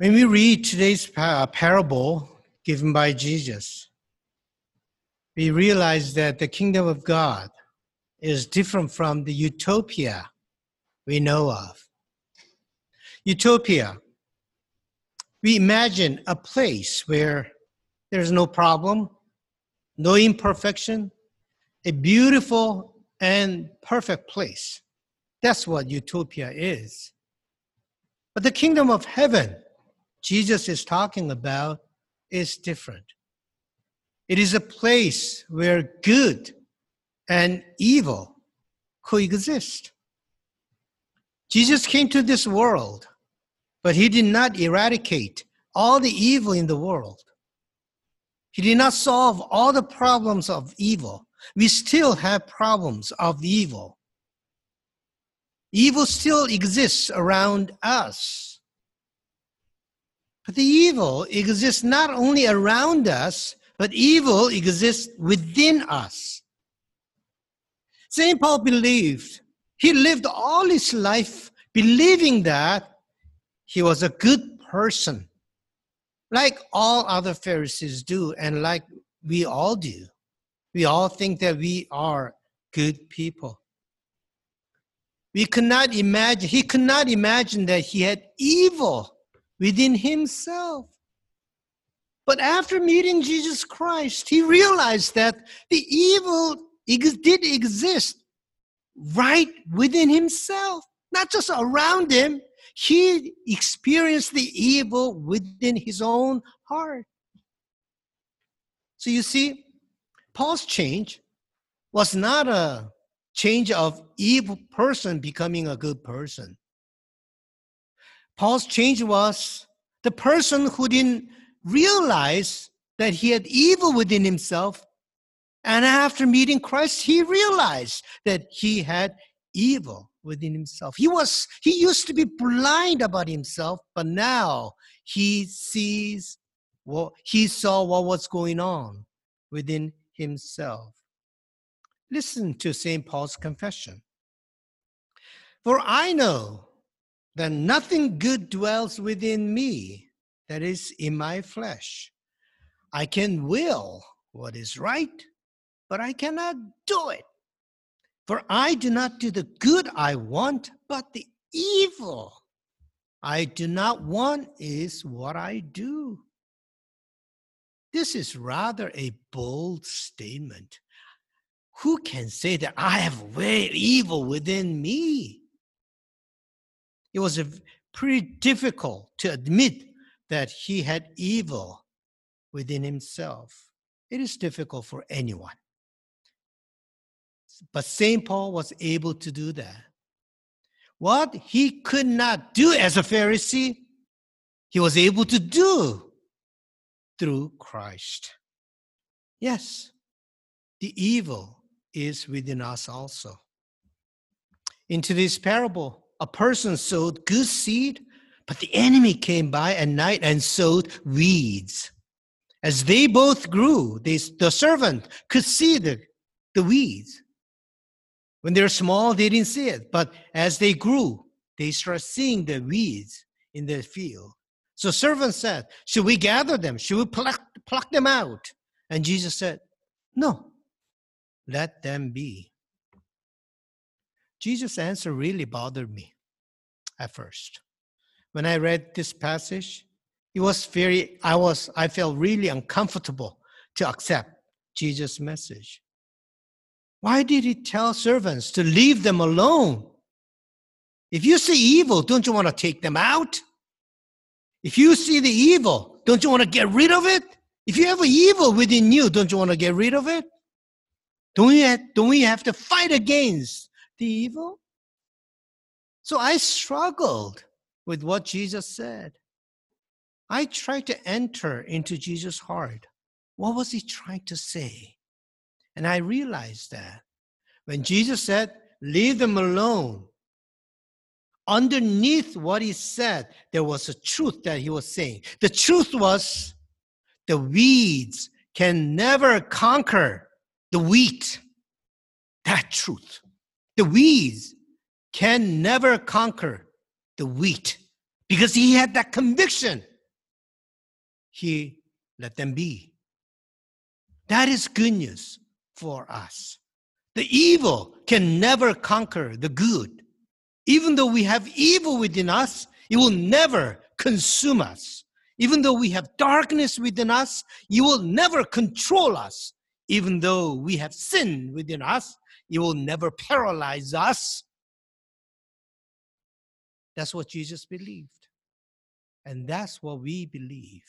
When we read today's uh, parable given by Jesus, we realize that the kingdom of God is different from the utopia we know of. Utopia, we imagine a place where there's no problem, no imperfection, a beautiful and perfect place. That's what utopia is. But the kingdom of heaven, Jesus is talking about, is different. It is a place where good and evil coexist. Jesus came to this world, but he did not eradicate all the evil in the world. He did not solve all the problems of evil. We still have problems of evil. Evil still exists around us. But the evil exists not only around us, but evil exists within us. St. Paul believed, he lived all his life believing that he was a good person, like all other Pharisees do, and like we all do. We all think that we are good people. We could not imagine, he could not imagine that he had evil within himself. But after meeting Jesus Christ, he realized that the evil did exist right within himself, not just around him. He experienced the evil within his own heart. So you see, Paul's change was not a change of evil person becoming a good person. Paul's change was the person who didn't realize that he had evil within himself. And after meeting Christ, he realized that he had evil within himself. He was he used to be blind about himself, but now he sees what he saw what was going on within himself. Listen to St. Paul's confession. For I know that nothing good dwells within me, that is, in my flesh. I can will what is right, but I cannot do it. For I do not do the good I want, but the evil I do not want is what I do. This is rather a bold statement. Who can say that I have evil within me? It was pretty difficult to admit that he had evil within himself. It is difficult for anyone. But St. Paul was able to do that. What he could not do as a Pharisee, he was able to do through Christ. Yes, the evil is within us also. In today's parable, a person sowed good seed, but the enemy came by at night and sowed weeds. As they both grew, they, the servant could see the, the weeds. When they're small, they didn't see it. But as they grew, they started seeing the weeds in the field. So servant said, Should we gather them? Should we pluck, pluck them out? And Jesus said, No, let them be. Jesus' answer really bothered me at first. When I read this passage, it was very, I was, I felt really uncomfortable to accept Jesus' message. Why did he tell servants to leave them alone? If you see evil, don't you want to take them out? If you see the evil, don't you want to get rid of it? If you have evil within you, don't you want to get rid of it? Don't we have, don't we have to fight against the evil? So I struggled with what Jesus said. I tried to enter into Jesus' heart. What was he trying to say? And I realized that when Jesus said, Leave them alone, underneath what he said, there was a truth that he was saying. The truth was the weeds can never conquer the wheat, that truth. The weeds can never conquer the wheat because he had that conviction he let them be. That is good news for us. The evil can never conquer the good. Even though we have evil within us, it will never consume us. Even though we have darkness within us, it will never control us. Even though we have sin within us, you will never paralyze us. That's what Jesus believed. And that's what we believe.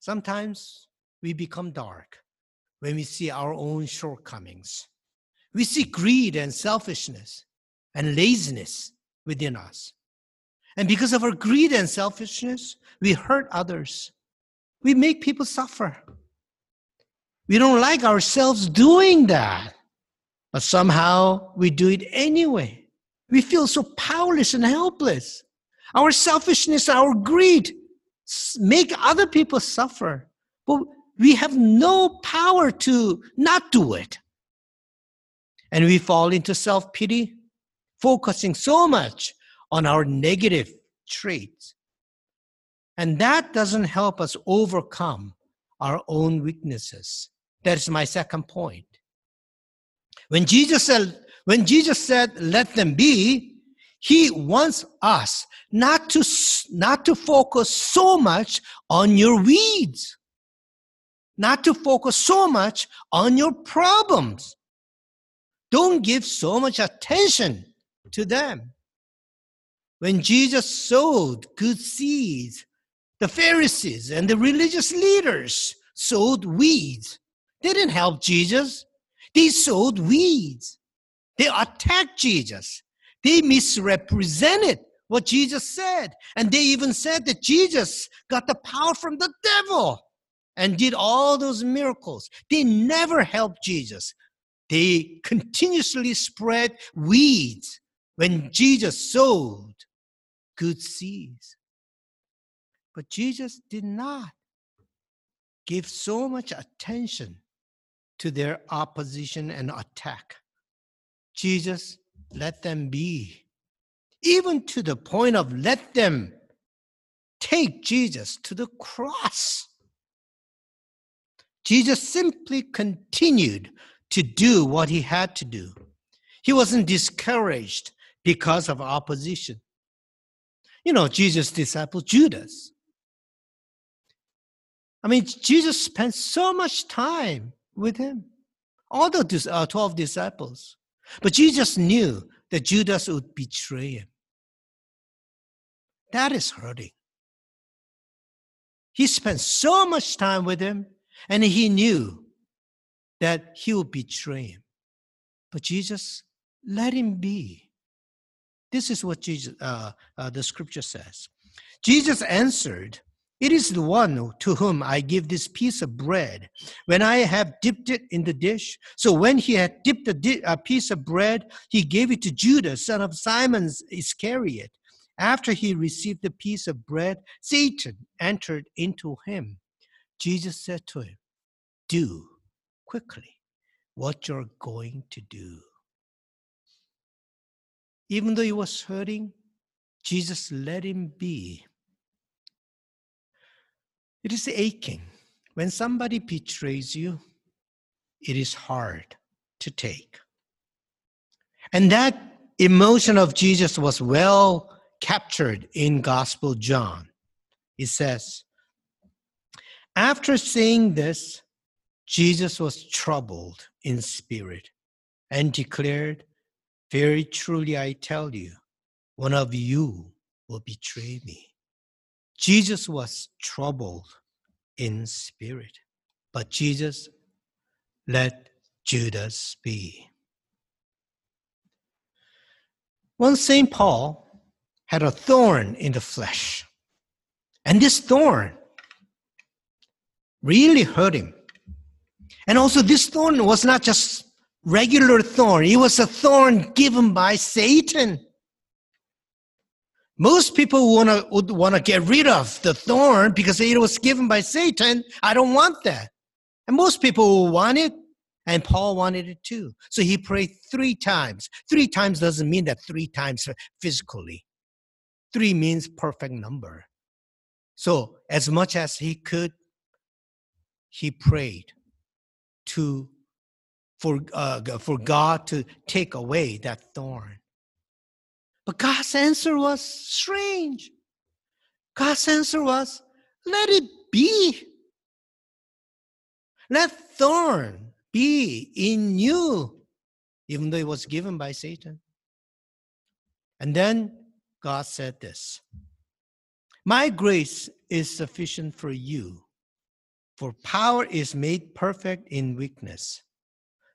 Sometimes we become dark when we see our own shortcomings. We see greed and selfishness and laziness within us. And because of our greed and selfishness, we hurt others. We make people suffer. We don't like ourselves doing that, but somehow we do it anyway. We feel so powerless and helpless. Our selfishness, our greed make other people suffer. But we have no power to not do it. And we fall into self pity, focusing so much on our negative traits. And that doesn't help us overcome our own weaknesses. That's my second point. When Jesus said, when Jesus said, let them be, he wants us not to, not to focus so much on your weeds, not to focus so much on your problems. Don't give so much attention to them. When Jesus sowed good seeds, the Pharisees and the religious leaders sowed weeds. They didn't help Jesus. They sowed weeds. They attacked Jesus. They misrepresented what Jesus said. And they even said that Jesus got the power from the devil and did all those miracles. They never helped Jesus. They continuously spread weeds when Jesus sowed good seeds. But Jesus did not give so much attention to their opposition and attack. Jesus let them be, even to the point of let them take Jesus to the cross. Jesus simply continued to do what he had to do. He wasn't discouraged because of opposition. You know, Jesus' disciple Judas. I mean, Jesus spent so much time with him, all the uh, 12 disciples. But Jesus knew that Judas would betray him. That is hurting. He spent so much time with him, and he knew that he would betray him. But Jesus let him be. This is what Jesus, uh, uh, the scripture says. Jesus answered, It is the one to whom I give this piece of bread when I have dipped it in the dish. So when he had dipped a, di- a piece of bread, he gave it to Judas, son of Simon Iscariot. After he received the piece of bread, Satan entered into him. Jesus said to him, Do quickly what you're going to do. Even though he was hurting, Jesus let him be. It is aching. When somebody betrays you, it is hard to take. And that emotion of Jesus was well captured in Gospel John. It says, After saying this, Jesus was troubled in spirit and declared, very truly, I tell you, one of you will betray me. Jesus was troubled in spirit, but Jesus let Judas be. One St. Paul had a thorn in the flesh, and this thorn really hurt him. And also, this thorn was not just regular thorn. It was a thorn given by Satan. Most people wanna, would want to get rid of the thorn because it was given by Satan. I don't want that. And most people want it, and Paul wanted it too. So he prayed three times. Three times doesn't mean that three times physically. Three means perfect number. So, as much as he could, he prayed to for, uh, for God to take away that thorn. But God's answer was strange. God's answer was, let it be. Let thorn be in you, even though it was given by Satan. And then God said this My grace is sufficient for you, for power is made perfect in weakness.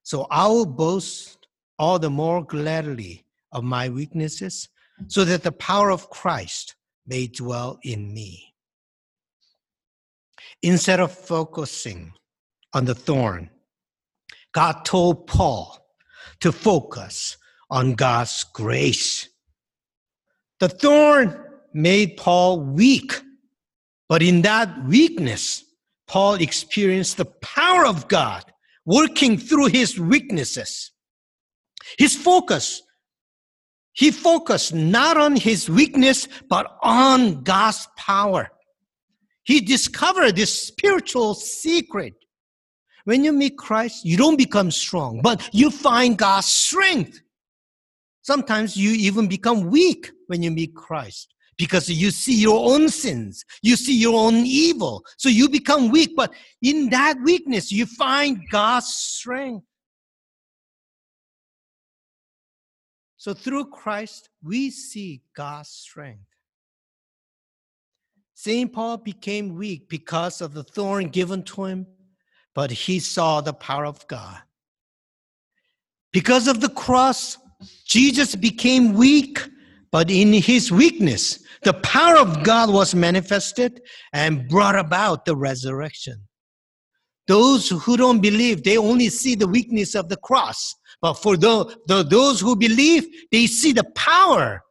So I will boast all the more gladly of my weaknesses, so that the power of Christ may dwell in me. Instead of focusing on the thorn, God told Paul to focus on God's grace. The thorn made Paul weak, but in that weakness, Paul experienced the power of God working through his weaknesses. His focus he focused not on his weakness, but on God's power. He discovered this spiritual secret. When you meet Christ, you don't become strong, but you find God's strength. Sometimes you even become weak when you meet Christ because you see your own sins, you see your own evil. So you become weak, but in that weakness, you find God's strength. So through Christ, we see God's strength. St. Paul became weak because of the thorn given to him, but he saw the power of God. Because of the cross, Jesus became weak, but in his weakness, the power of God was manifested and brought about the resurrection. Those who don't believe, they only see the weakness of the cross. But for the, the, those who believe, they see the power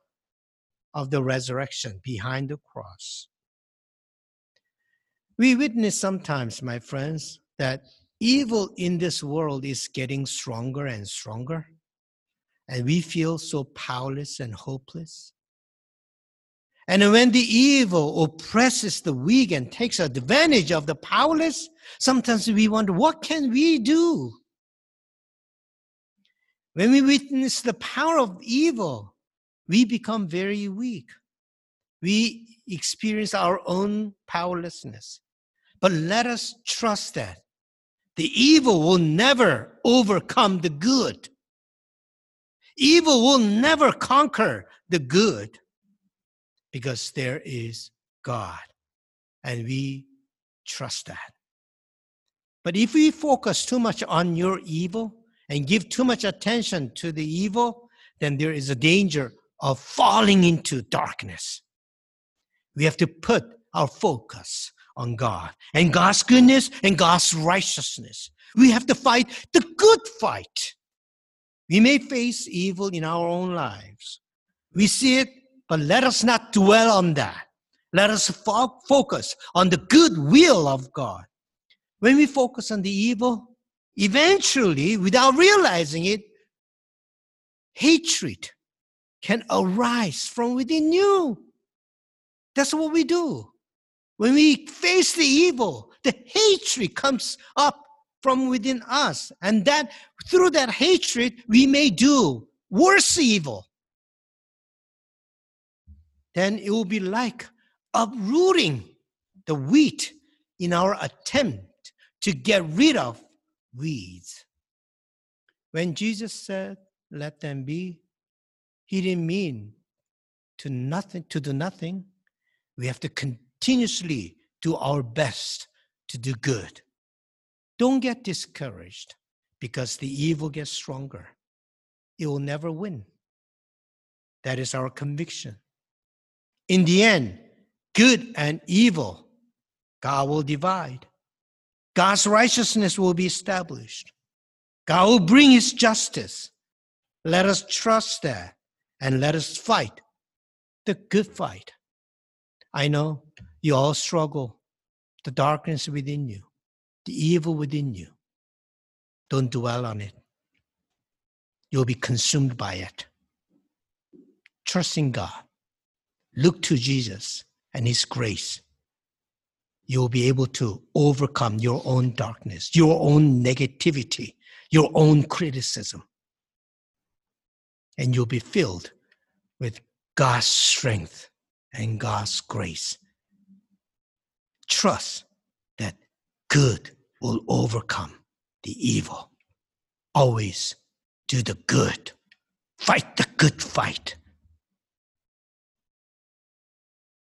of the resurrection behind the cross. We witness sometimes, my friends, that evil in this world is getting stronger and stronger, and we feel so powerless and hopeless. And when the evil oppresses the weak and takes advantage of the powerless, sometimes we wonder, what can we do? When we witness the power of evil, we become very weak. We experience our own powerlessness. But let us trust that the evil will never overcome the good. Evil will never conquer the good because there is God. And we trust that. But if we focus too much on your evil, and give too much attention to the evil, then there is a danger of falling into darkness. We have to put our focus on God and God's goodness and God's righteousness. We have to fight the good fight. We may face evil in our own lives. We see it, but let us not dwell on that. Let us fo- focus on the good will of God. When we focus on the evil, eventually, without realizing it, hatred can arise from within you. That's what we do. When we face the evil, the hatred comes up from within us. And that through that hatred, we may do worse evil. Then it will be like uprooting the wheat in our attempt to get rid of weeds. When Jesus said, let them be, he didn't mean to nothing to do nothing. We have to continuously do our best to do good. Don't get discouraged because the evil gets stronger. It will never win. That is our conviction. In the end, good and evil, God will divide. God's righteousness will be established. God will bring his justice. Let us trust that and let us fight the good fight. I know you all struggle, the darkness within you, the evil within you. Don't dwell on it. You'll be consumed by it. Trust in God. Look to Jesus and his grace. you'll be able to overcome your own darkness, your own negativity, your own criticism. And you'll be filled with God's strength and God's grace. Trust that good will overcome the evil. Always do the good. Fight the good fight